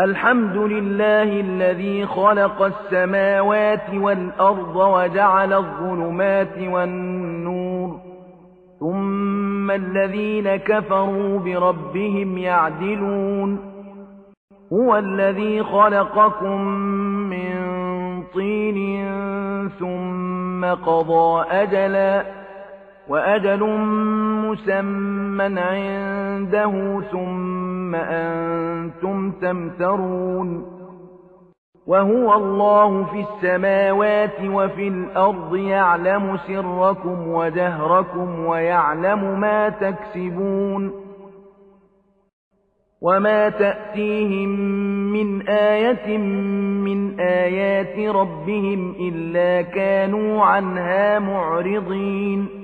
الحمد لله الذي خلق السماوات والأرض وجعل الظلمات والنور. ثم الذين كفروا بربهم يعدلون. هو الذي خلقكم من طين ثم قضى أجلا. وأجل مسمى عنده ثم أنتم تمترون وهو الله في السماوات وفي الأرض يعلم سركم وجهركم ويعلم ما تكسبون وما تأتيهم من آية من آيات ربهم إلا كانوا عنها معرضين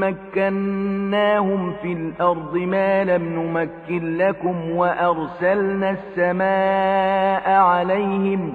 مكناهم في الأرض ما لم نمكن لكم وأرسلنا السماء عليهم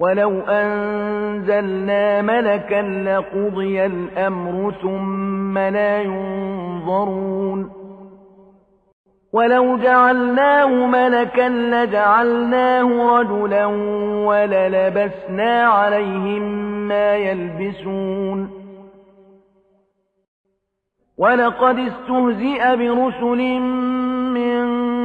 ولو أنزلنا ملكا لقضي الأمر ثم لا ينظرون ولو جعلناه ملكا لجعلناه رجلا وللبسنا عليهم ما يلبسون ولقد استهزئ برسل من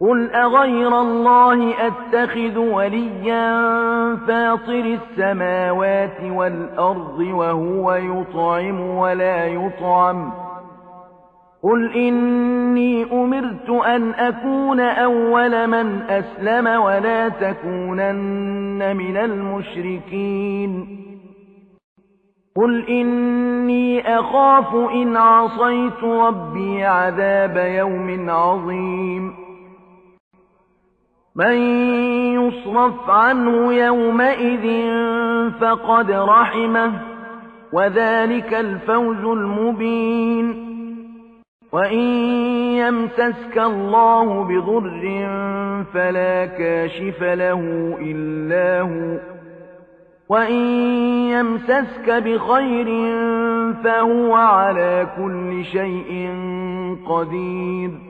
قل أغير الله أتخذ وليا فاطر السماوات والأرض وهو يطعم ولا يطعم قل إني أمرت أن أكون أول من أسلم ولا تكونن من المشركين قل إني أخاف إن عصيت ربي عذاب يوم عظيم من يصرف عنه يومئذ فقد رحمه وذلك الفوز المبين. وإن يمسسك الله بضر فلا كاشف له إلا هو. وإن يمسسك بخير فهو على كل شيء قدير.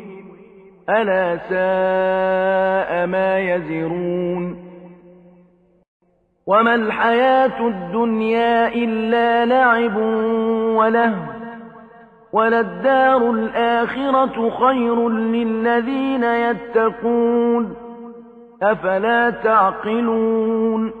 ألا ساء ما يزرون وما الحياة الدنيا إلا لعب وله وللدار الآخرة خير للذين يتقون أفلا تعقلون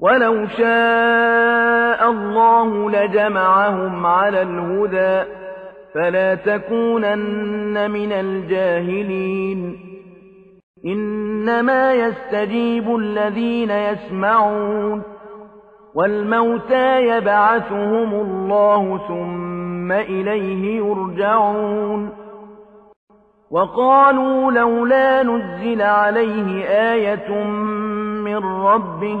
ولو شاء الله لجمعهم على الهدى فلا تكونن من الجاهلين إنما يستجيب الذين يسمعون والموتى يبعثهم الله ثم إليه يرجعون وقالوا لولا نزل عليه آية من ربه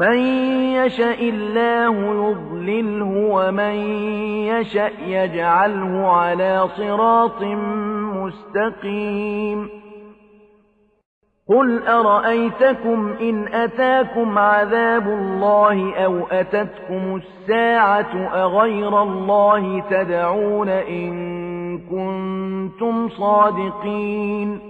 من يشاء الله يضلله ومن يشاء يجعله على صراط مستقيم. قل أرأيتكم إن أتاكم عذاب الله أو أتتكم الساعة أغير الله تدعون إن كنتم صادقين؟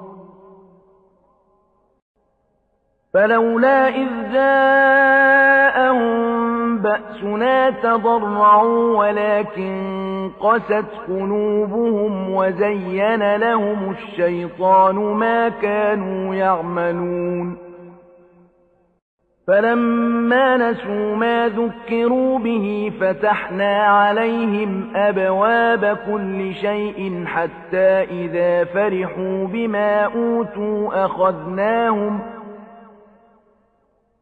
فلولا إذ جاءهم بأسنا تضرعوا ولكن قست قلوبهم وزين لهم الشيطان ما كانوا يعملون. فلما نسوا ما ذكروا به فتحنا عليهم أبواب كل شيء حتى إذا فرحوا بما أوتوا أخذناهم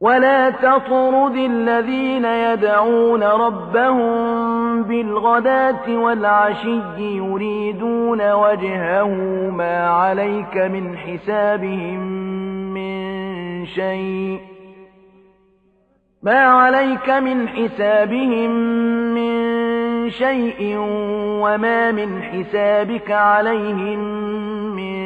ولا تطرد الذين يدعون ربهم بالغداة والعشي يريدون وجهه ما عليك من حسابهم من شيء ما عليك من حسابهم من شيء وما من حسابك عليهم من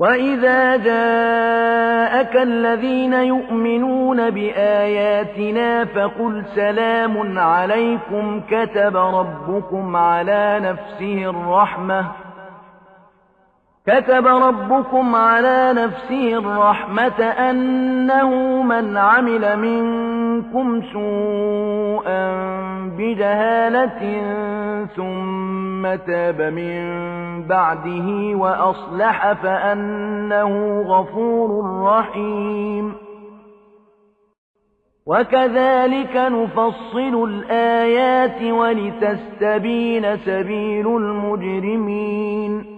وإذا جاءك الذين يؤمنون بآياتنا فقل سلام عليكم كتب ربكم على نفسه الرحمة كتب ربكم على نفسه الرحمة أنه من عمل منكم سوءا بجهالة ثم تاب من بعده وأصلح فأنه غفور رحيم. وكذلك نفصل الآيات ولتستبين سبيل المجرمين.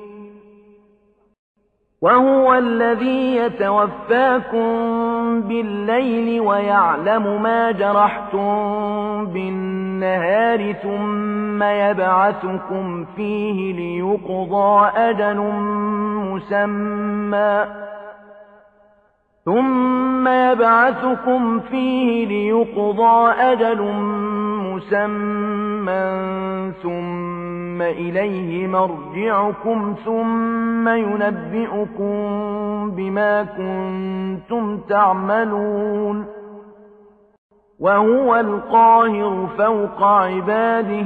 وهو الذي يتوفاكم بالليل ويعلم ما جرحتم بالنهار ثم يبعثكم فيه ليقضى أجل مسمى ثم يبعثكم فيه ليقضى أجل مسمى ثم إليه مرجعكم ثم ينبئكم بما كنتم تعملون وهو القاهر فوق عباده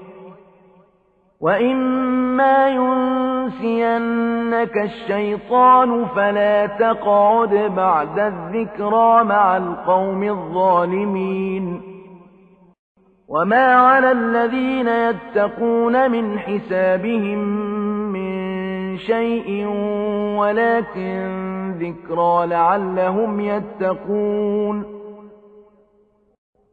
وإما ينسينك الشيطان فلا تقعد بعد الذكرى مع القوم الظالمين وما على الذين يتقون من حسابهم من شيء ولكن ذكرى لعلهم يتقون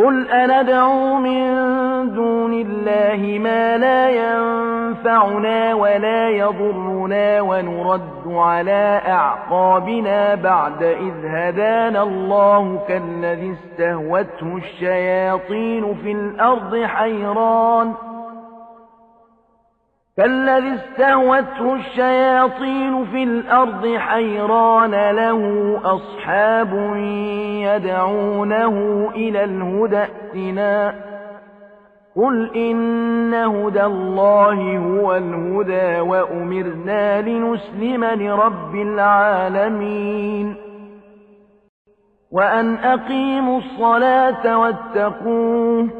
قل أندعو من دون الله ما لا ينفعنا ولا يضرنا ونرد على أعقابنا بعد إذ هدانا الله كالذي استهوته الشياطين في الأرض حيران كالذي استهوته الشياطين في الأرض حيران له أصحاب يدعونه إلى الهدى ائتنا. قل إن هدى الله هو الهدى وأمرنا لنسلم لرب العالمين. وأن أقيموا الصلاة واتقوه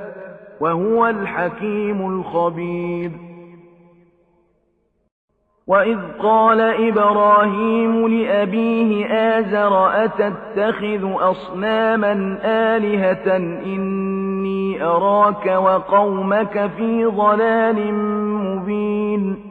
وهو الحكيم الخبير. وإذ قال إبراهيم لأبيه آزر أتتخذ أصناما آلهة إني أراك وقومك في ضلال مبين؟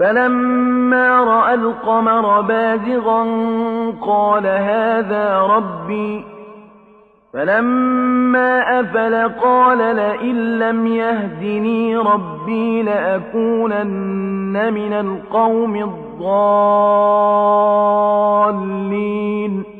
فلما رأى القمر بازغا قال هذا ربي. فلما أفل قال لئن لم يهدني ربي لأكونن من القوم الضالين.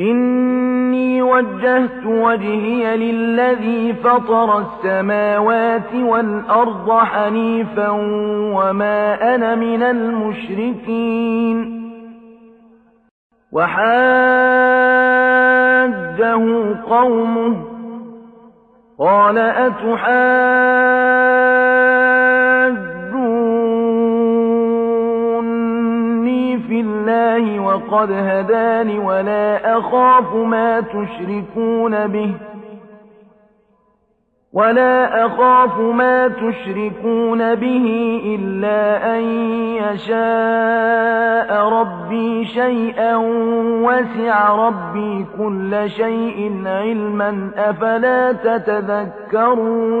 إني وجهت وجهي للذي فطر السماوات والأرض حنيفا وما أنا من المشركين. وحاجه قومه. قال أتحاجوني الله وقد هداني ولا أخاف ما تشركون به ولا أخاف ما تشركون به إلا أن يشاء ربي شيئا وسع ربي كل شيء علما أفلا تتذكرون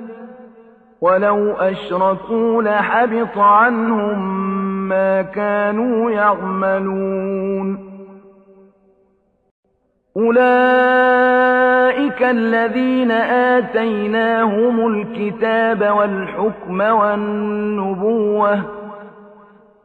ولو أشركوا لحبط عنهم ما كانوا يعملون. أولئك الذين آتيناهم الكتاب والحكم والنبوة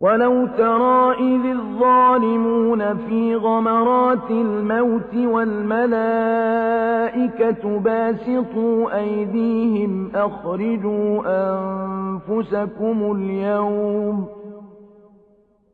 ولو ترى إذ الظالمون في غمرات الموت والملائكة باسطوا أيديهم أخرجوا أنفسكم اليوم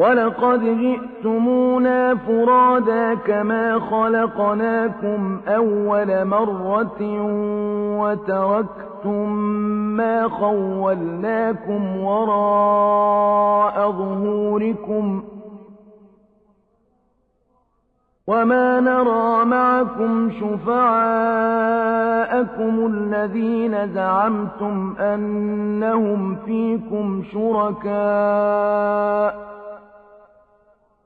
ولقد جئتمونا فرادا كما خلقناكم أول مرة وتركتم ما خولناكم وراء ظهوركم وما نرى معكم شفعاءكم الذين زعمتم أنهم فيكم شركاء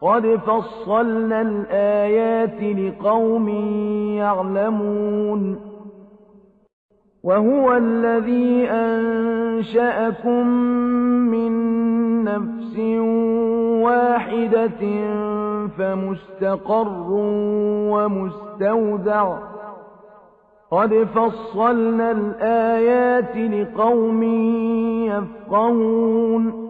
قد فصلنا الآيات لقوم يعلمون وهو الذي أنشأكم من نفس واحدة فمستقر ومستودع قد فصلنا الآيات لقوم يفقهون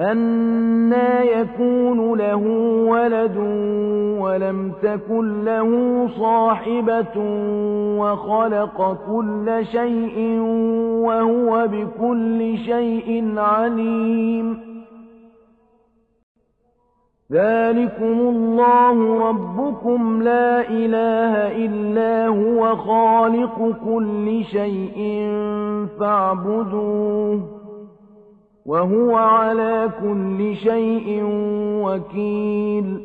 أَنَّىٰ يَكُونُ لَهُ وَلَدٌ وَلَمْ تَكُن لَّهُ صَاحِبَةٌ وَخَلَقَ كُلَّ شَيْءٍ وَهُوَ بِكُلِّ شَيْءٍ عَلِيمٌ ذَٰلِكُمُ اللَّهُ رَبُّكُمْ لَا إِلَٰهَ إِلَّا هُوَ خَالِقُ كُلِّ شَيْءٍ فَاعْبُدُوهُ وهو على كل شيء وكيل.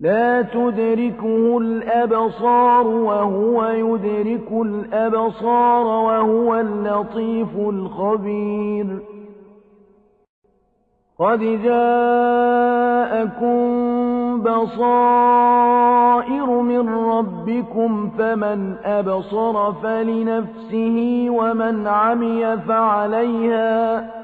لا تدركه الأبصار وهو يدرك الأبصار وهو اللطيف الخبير. قد جاءكم بصائر من ربكم فمن أبصر فلنفسه ومن عمي فعليها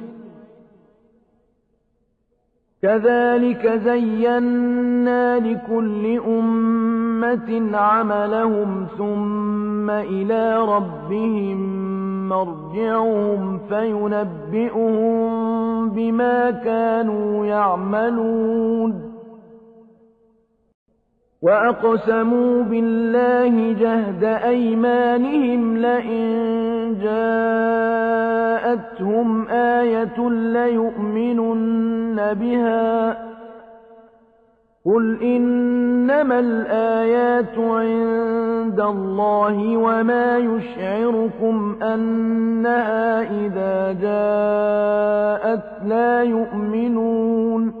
كذلك زينا لكل أمة عملهم ثم إلى ربهم مرجعهم فينبئهم بما كانوا يعملون. وأقسموا بالله جهد أيمانهم لئن جاءتهم آية ليؤمنن بها قل إنما الآيات عند الله وما يشعركم أنها إذا جاءت لا يؤمنون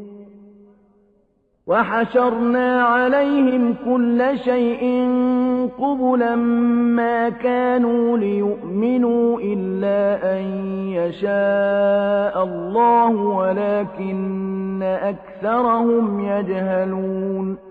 وحشرنا عليهم كل شيء قبلا ما كانوا ليؤمنوا إلا أن يشاء الله ولكن أكثرهم يجهلون.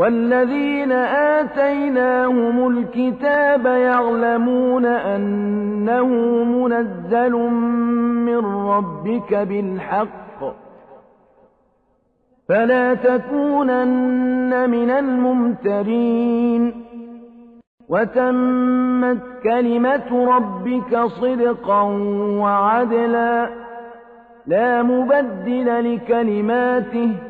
والذين آتيناهم الكتاب يعلمون أنه منزل من ربك بالحق فلا تكونن من الممترين وتمت كلمة ربك صدقا وعدلا لا مبدل لكلماته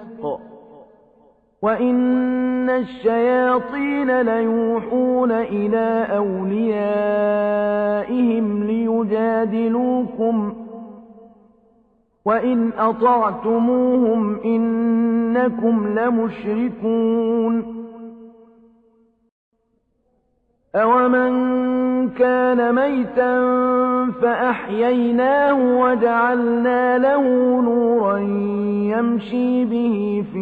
وإن الشياطين ليوحون إلى أوليائهم ليجادلوكم وإن أطعتموهم إنكم لمشركون أومن كان ميتا فأحييناه وجعلنا له نورا يمشي به في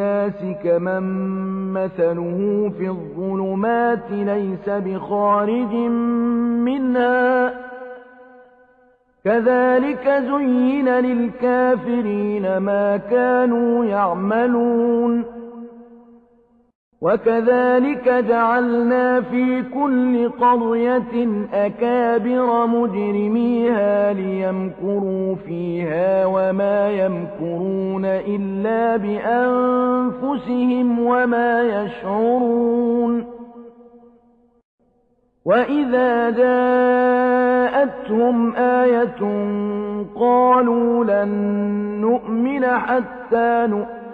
الناس كمن مثله في الظلمات ليس بخارج منها. كذلك زين للكافرين ما كانوا يعملون. وكذلك جعلنا في كل قرية أكابر مجرميها ليمكروا فيها وما يمكرون إلا بأنفسهم وما يشعرون وإذا جاءتهم آية قالوا لن نؤمن حتى نؤمن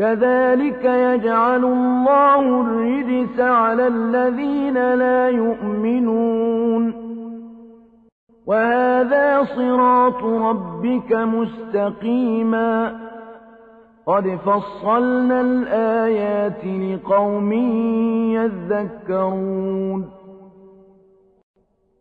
كذلك يجعل الله الرجس على الذين لا يؤمنون. وهذا صراط ربك مستقيما. قد فصلنا الآيات لقوم يذكرون.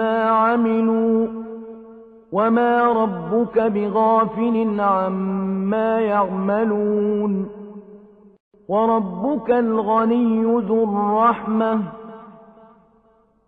عملوا وما ربك بغافل عما يعملون وربك الغني ذو الرحمة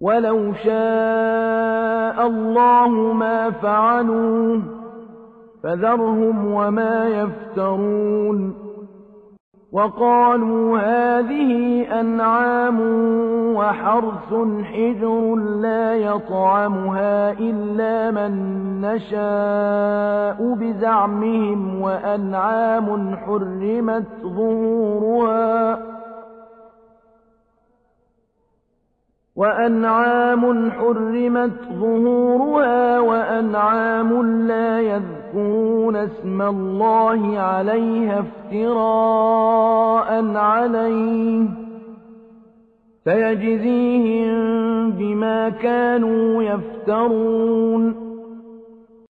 ولو شاء الله ما فعلوه فذرهم وما يفترون وقالوا هذه أنعام وحرث حجر لا يطعمها إلا من نشاء بزعمهم وأنعام حرمت ظهورها وأنعام حرمت ظهورها وأنعام لا يذكرون اسم الله عليها افتراء عليه فيجزيهم بما كانوا يفترون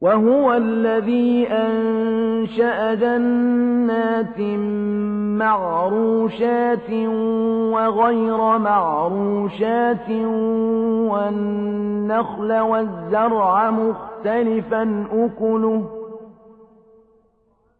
وهو الذي أنشأ جنات معروشات وغير معروشات والنخل والزرع مختلفا أكله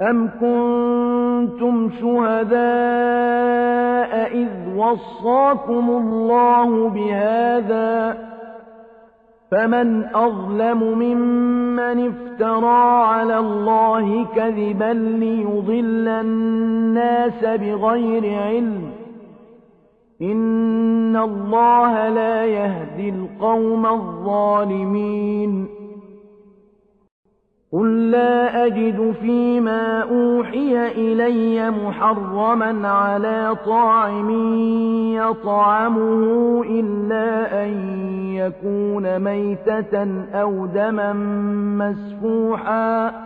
أم كنتم شهداء إذ وصاكم الله بهذا فمن أظلم ممن افترى على الله كذبا ليضل الناس بغير علم إن الله لا يهدي القوم الظالمين قل لا أجد فيما أوحي إلي محرما على طاعم يطعمه إلا أن يكون ميتة أو دما مسفوحا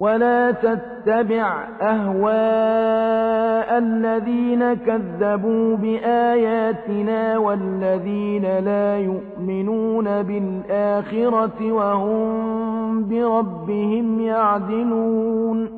ولا تتبع أهواء الذين كذبوا بآياتنا والذين لا يؤمنون بالآخرة وهم بربهم يعدلون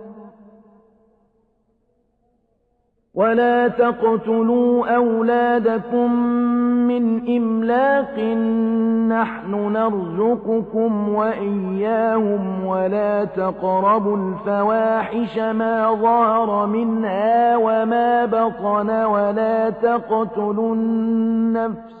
ولا تقتلوا أولادكم من إملاق نحن نرزقكم وإياهم ولا تقربوا الفواحش ما ظهر منها وما بطن ولا تقتلوا النفس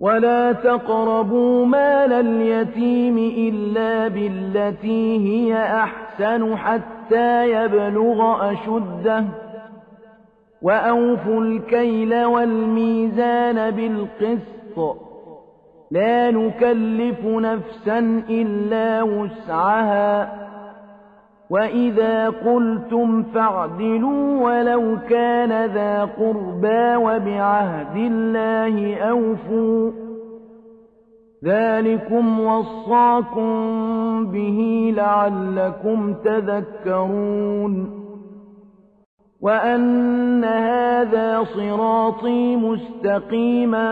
ولا تقربوا مال اليتيم إلا بالتي هي أحسن حتى يبلغ أشده وأوفوا الكيل والميزان بالقسط لا نكلف نفسا إلا وسعها وإذا قلتم فاعدلوا ولو كان ذا قربى وبعهد الله أوفوا ذلكم وصاكم به لعلكم تذكرون وأن هذا صراطي مستقيما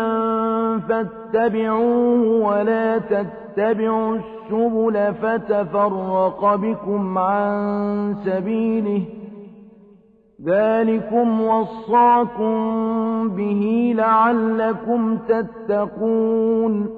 فاتبعوه ولا تتبعوا السبل فتفرق بكم عن سبيله ذلكم وصاكم به لعلكم تتقون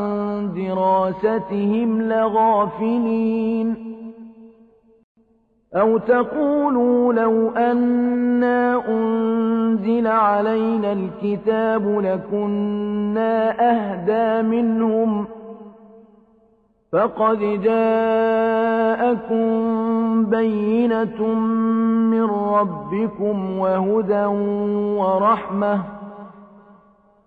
دراستهم لغافلين أو تقولوا لو أنا أنزل علينا الكتاب لكنا أهدى منهم فقد جاءكم بينة من ربكم وهدى ورحمة